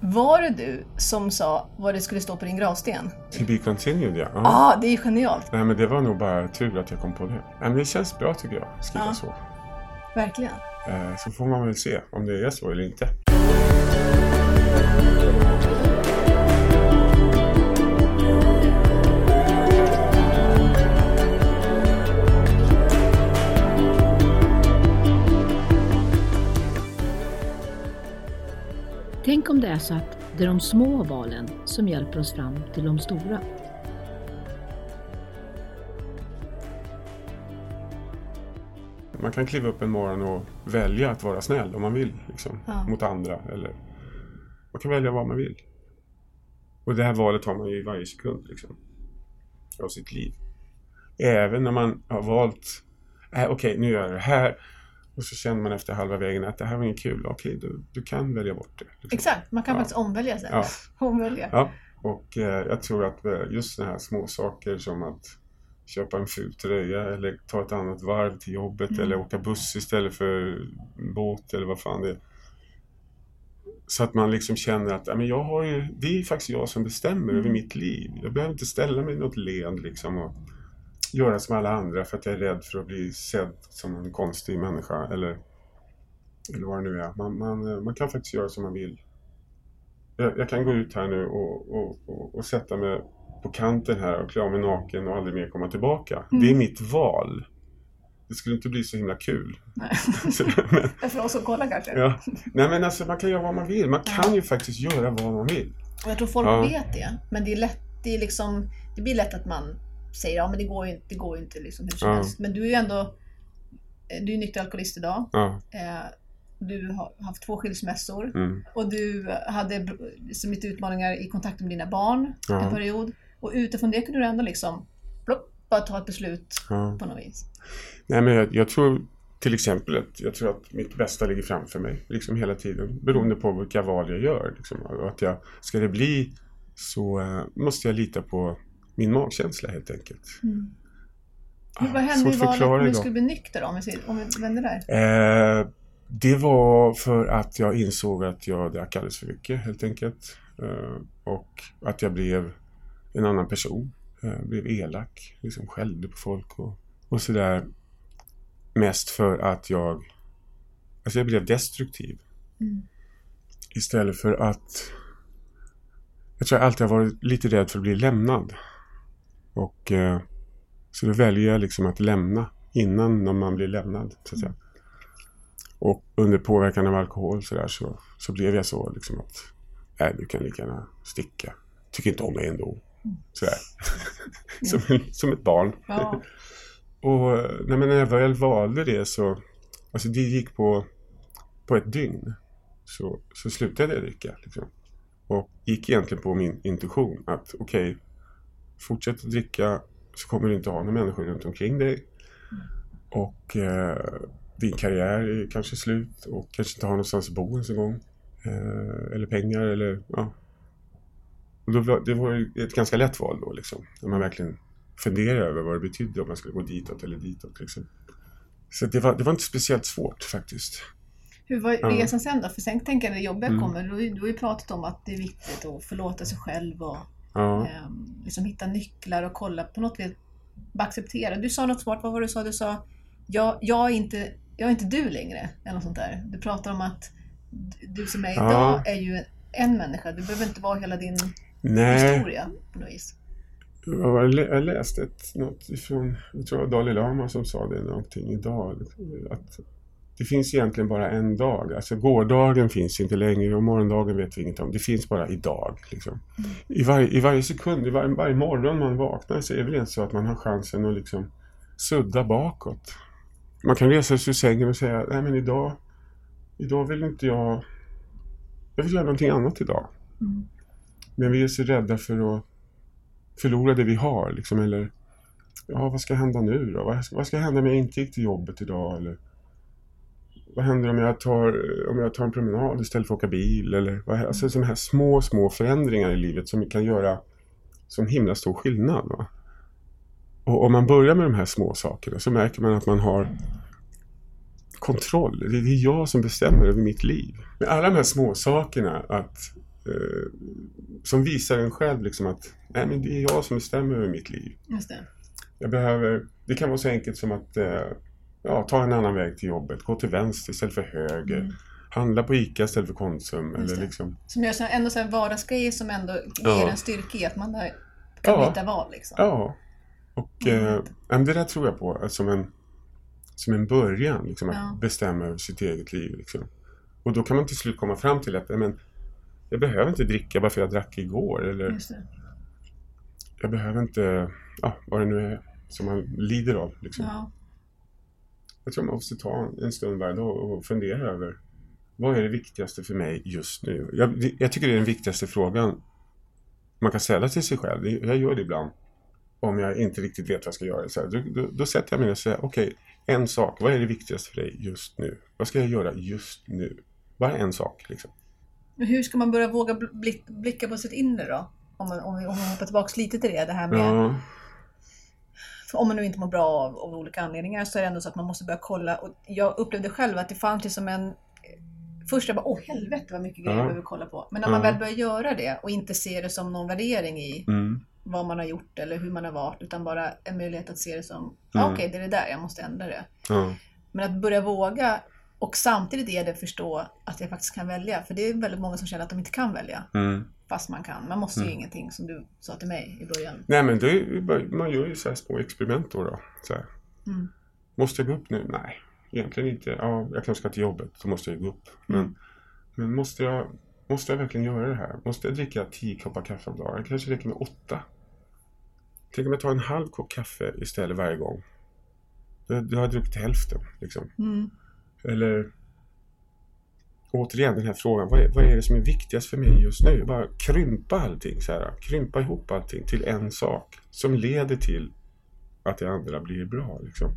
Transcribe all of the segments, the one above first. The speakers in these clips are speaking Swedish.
Var det du som sa vad det skulle stå på din gravsten? To be continued ja. Ja, ah, det är genialt. Nej men det var nog bara tur att jag kom på det. Men det känns bra tycker jag, att skriva Ja. så. Verkligen. Eh, Så får man väl se om det är så eller inte. Tänk om det är så att det är de små valen som hjälper oss fram till de stora. Man kan kliva upp en morgon och välja att vara snäll om man vill. Liksom, Ja. Mot andra. Eller man kan välja vad man vill. Och det här valet har man ju i varje sekund liksom, av sitt liv. Även när man har valt, äh, okej nu gör jag det här. Och så känner man efter halva vägen att det här var inget kul. Okej, du, du kan välja bort det. liksom. Exakt, man kan Ja. faktiskt omvälja sen. Ja. Omvälja. Ja, och eh, jag tror att eh, just sådana här små saker som att köpa en ful tröja eller ta ett annat varv till jobbet Mm. eller åka buss istället för båt eller vad fan det är. Så att man liksom känner att men jag har ju, det är faktiskt jag som bestämmer Mm. över mitt liv. Jag behöver inte ställa mig i något leend liksom och göra som alla andra för att jag är rädd för att bli sedd som en konstig människa eller, eller vad det nu är. Man, man, man kan faktiskt göra som man vill. Jag, jag kan gå ut här nu och, och, och, och sätta mig på kanten här och klä av mig naken och aldrig mer komma tillbaka. Mm. Det är mitt val. Det skulle inte bli så himla kul. Nej. Så, men, För oss som kollar kanske. ja. Nej men alltså man kan göra vad man vill. Man kan ju faktiskt göra vad man vill. Och jag tror folk Ja. vet det. Men det är lätt, det är liksom, det blir lätt att man säger ja men det går ju inte, det går ju inte liksom hur som Ja. helst. Men du är ju ändå, eh, du är nykter alkoholist idag. Ja. Eh, Du har haft två skilsmässor. Mm. Och du hade br- som lite utmaningar i kontakten med dina barn Ja. en period. Och utifrån det kunde du ändå liksom plopp, bara ta ett beslut Ja. på något vis. Nej men jag, jag tror till exempel att jag tror att mitt bästa ligger framför mig. Liksom hela tiden. Beroende på vilka val jag gör. Liksom. Att jag, ska det bli så eh, måste jag lita på min magkänsla helt enkelt. Vad Ah, hände svårt i valet när du skulle bli nykter om vi, om vi vänder där? Eh, det var för att jag insåg att jag drack alldeles för mycket helt enkelt. Eh, och att jag blev en annan person. Eh, blev elak, liksom skällde på folk och, och sådär. Mest för att jag, alltså jag blev destruktiv. Mm. Istället för att, jag tror jag alltid har varit lite rädd för att bli lämnad. Och eh, så då väljer jag liksom att lämna innan man blir lämnad. Så att säga. Och under påverkan av alkohol så, där, så, så blev jag så liksom att nej, du kan lika gärna sticka. Tycker inte om mig ändå. Sådär. som, en, som ett barn. Ja. Och nej, när jag väl valde det så, alltså det gick på, på ett dygn. Så, så slutade jag dricka. Liksom. Och gick egentligen på min intuition att okej, fortsätt att dricka så kommer du inte ha några människor runt omkring dig. Och eh, din karriär är kanske slut och kanske inte har någonstans att bo ens en gång. Eh, eller pengar eller ja. Och då, det var ett ganska lätt val då liksom. När man verkligen funderar över vad det betydde om man skulle gå ditåt eller ditåt. Liksom. Så det var, det var inte speciellt svårt faktiskt. Hur var Ja. resan sen då? För sen tänker jag när jobbet Mm. kommer, du, du har ju pratat om att det är viktigt att förlåta sig själv och Ja. ehm, liksom hitta nycklar och kolla på något vis. Acceptera. Du sa något smart, vad var det du sa? Du sa jag, jag, är inte, jag är inte du längre. Eller något sånt där. Du pratar om att du som är Ja. idag är ju en människa. Du behöver inte vara hela din Nej, historia på något vis. jag läste ett, något ifrån, jag tror det var Dalai Lama som sa det någonting idag. Att det finns egentligen bara en dag. Alltså gårdagen finns inte längre och morgondagen vet vi inget om. Det finns bara idag. Liksom. I, varje, I varje sekund, i varje, varje morgon man vaknar så är det väl inte så att man har chansen att liksom sudda bakåt. Man kan resa sig ur sängen och säga, nej men idag, idag vill inte jag, jag vill göra någonting annat idag. Mm. Men vi är så rädda för att förlora det vi har. Liksom, eller, ja, vad ska hända nu då? Vad ska, vad ska hända om jag inte gick till jobbet idag? Eller, vad händer om jag, tar, om jag tar en promenad istället för att åka bil? Eller, vad, alltså sådana här små, små förändringar i livet som kan göra som himla stor skillnad. Va? Och om man börjar med de här små sakerna så märker man att man har kontroll. Det är jag som bestämmer över mitt liv. Med alla de här små sakerna att eh, som visar en själv liksom att nej, men det är jag som bestämmer över mitt liv. Just det. Jag behöver, det kan vara så enkelt som att eh, ja, ta en annan väg till jobbet, gå till vänster istället för höger, Mm. handla på ICA istället för Konsum. Eller liksom, Som gör ändå så här vardagsgrejer som ändå ger Ja. en styrka i att man kan Ja. byta val. Liksom. ja, och Mm. eh, det där tror jag på eh, som en, som en början, liksom, att Ja. bestämma över sitt eget liv. Liksom. Och då kan man till slut komma fram till att nej, men, jag behöver inte dricka bara för jag drack igår. Eller jag behöver inte, ja, vad det nu är som man lider av. Liksom. Ja. Jag tror man måste ta en stund varje dag och fundera över vad är det viktigaste för mig just nu? Jag, jag tycker det är den viktigaste frågan man kan ställa till sig själv. Jag gör det ibland. Om jag inte riktigt vet vad jag ska göra. Så här, då, då, då sätter jag mig ner och säger okej, en sak. Vad är det viktigaste för dig just nu? Vad ska jag göra just nu? Bara en sak. Liksom. Men hur ska man börja våga bl- blick, blicka på sitt inre då? Om man, om vi, om vi hoppar tillbaka lite till det, det här med Ja, om man nu inte mår bra av, av olika anledningar så är det ändå så att man måste börja kolla. Och jag upplevde själv att det fanns liksom en... Först jag bara, åh helvete vad mycket grejer Ja. jag behöver kolla på. Men när man väl börjar göra det och inte ser det som någon värdering i mm, vad man har gjort eller hur man har varit, utan bara en möjlighet att se det som, Mm. okej det är det där, jag måste ändra det. Men att börja våga och samtidigt är det förstå att jag faktiskt kan välja. För det är väldigt många som känner att de inte kan välja, mm. fast man kan. Man måste ju Mm. ingenting som du sa till mig i början. Nej men är, man gör ju så små experiment då. då så här. Mm. Måste jag gå upp nu? Nej, egentligen inte. Ja, jag kanske ska till jobbet, då måste jag gå upp. Men, Mm. men måste, jag, måste jag verkligen göra det här? Måste jag dricka tio koppar kaffe om dagen? Kanske räcker med åtta. Tänk om jag tar en halv kopp kaffe istället varje gång. Då, då har jag druckit hälften. Liksom. Mm. Eller återigen den här frågan, vad är, vad är det som är viktigast för mig just nu? Bara krympa allting, så här, krympa ihop allting till en sak som leder till att det andra blir bra. Liksom.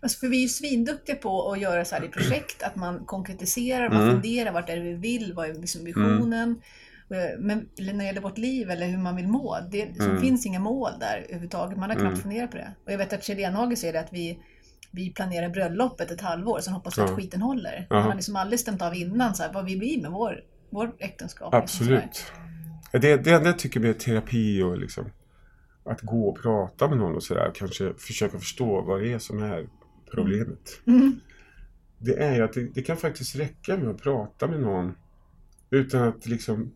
Alltså för vi är ju svinduktiga på att göra så här i projekt, att man konkretiserar, man Mm. funderar vart är det vi vill, vad är liksom visionen. Eh, Men när det gäller vårt liv eller hur man vill må, det så Mm. finns inga mål där överhuvudtaget. Man har knappt Mm. funderat på det. Och jag vet att Kjell Enhage säger det att vi, vi planerar bröllopet ett halvår, sen hoppas vi att Ja. skiten håller. Man har liksom aldrig stämt av innan så här, vad vi blir med vår, vår äktenskap. sådär. Absolut. Det, det enda jag tycker med terapi och liksom att gå och prata med någon och sådär, kanske försöka förstå vad det är som är problemet. Mm. Det är ju att det, det kan faktiskt räcka med att prata med någon utan att liksom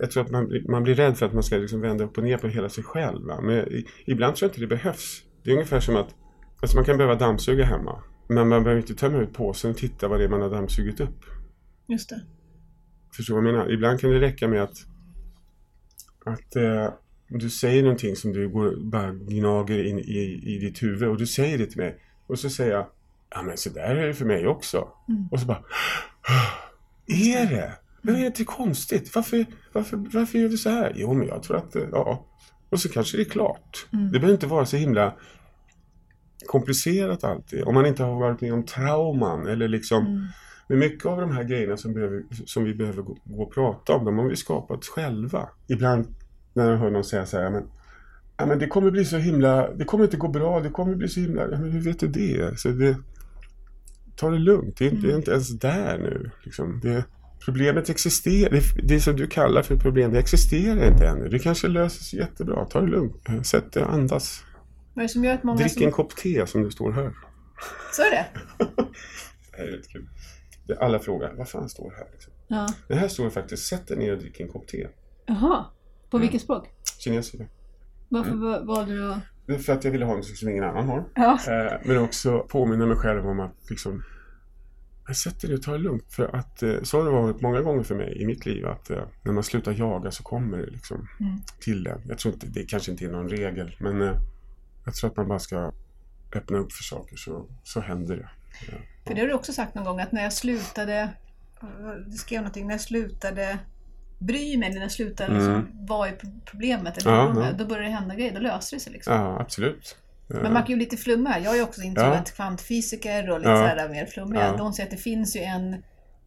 jag tror att man, man blir rädd för att man ska liksom vända upp och ner på hela sig själv. Va? Men ibland tror jag inte det behövs. Det är ungefär som att alltså man kan behöva dammsuga hemma. Men man behöver inte tömma ut påsen och titta vad det är man har dammsugit upp. Just det. Förstår du vad jag menar? Ibland kan det räcka med att, att eh, du säger någonting som du går, bara gnager in i, i ditt huvud och du säger det till mig. Och så säger jag, ja men så där är det för mig också. Mm. Och så bara, är det? Men är det inte konstigt? Varför, varför, varför gör vi så här? Jo men jag tror att, ja. Och så kanske det är klart. Mm. Det behöver inte vara så himla komplicerat alltid. Om man inte har varit med om trauman eller liksom Mm. men mycket av de här grejerna som, behöver, som vi behöver gå, gå och prata om, de har vi skapat själva. Ibland när jag hör någon säga så här, men, ja, men det kommer bli så himla, det kommer inte gå bra, det kommer bli så himla, ja, men hur vet du det? Så det ta det lugnt, det är inte, är inte ens där nu. Liksom. Det, problemet existerar, det, det som du kallar för problem, det existerar inte ännu. Det kanske löser sig jättebra, ta det lugnt, sätt dig och andas. Vad är det som gör att många Drick som... en kopp te som du står här. Så är det? Det här är rätt kul. Det- Alla frågar, vad fan står det här? Liksom. Ja. Det här står faktiskt, sätt dig ner och drick en kopp te. Jaha. På Mm. vilket språk? Kinesiska. Varför Mm. va- valde du att... Det för att jag ville ha något som ingen annan har. Ja. Eh, men också påminna mig själv om att liksom, jag sätter det och tar det lugnt. För att eh, så har det varit många gånger för mig i mitt liv att eh, när man slutar jaga så kommer det liksom Mm. till en. Jag tror inte, det kanske inte är någon regel, men jag tror att man bara ska öppna upp för saker så, så händer det. För det har du också sagt någon gång att när jag slutade, du skrev någonting, när jag slutade bry mig, när jag slutade Mm. liksom, vara i problemet, eller Ja, ja. då började det hända grejer, då löste det sig liksom. Ja, absolut. Men man kan ju lite flumma här. Jag är också instrument kvantfysiker och lite Ja. så här mer flummiga. Ja. De säger att det finns ju en,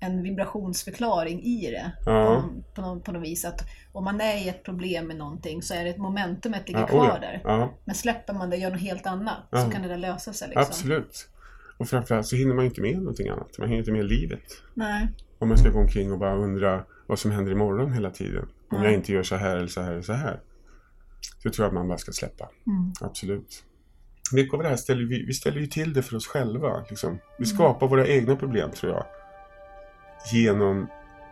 en vibrationsförklaring i det. Ja. Om, på, på något vis. Att om man är i ett problem med någonting så är det ett momentumet ligger ja, kvar ja. där. Ja. Men släpper man det och gör något helt annat så kan det där lösa sig. Liksom. Absolut. Och framförallt så hinner man inte med någonting annat. Man hinner inte med livet. Nej. Om man ska gå omkring och bara undra vad som händer imorgon hela tiden. Om jag inte gör så här eller så här eller så här. Så tror jag att man bara ska släppa. Mm. Absolut. Mycket av det här ställer vi, vi ställer ju till det för oss själva. Liksom. Vi mm. skapar våra egna problem tror jag genom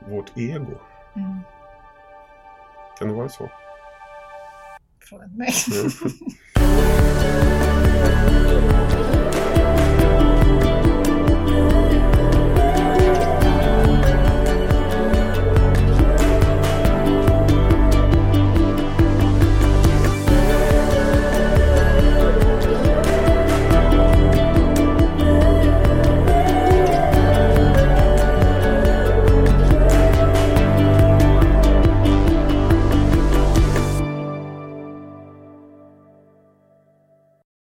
vårt ego. Mm. Kan det vara så? Fråga mig. Mm.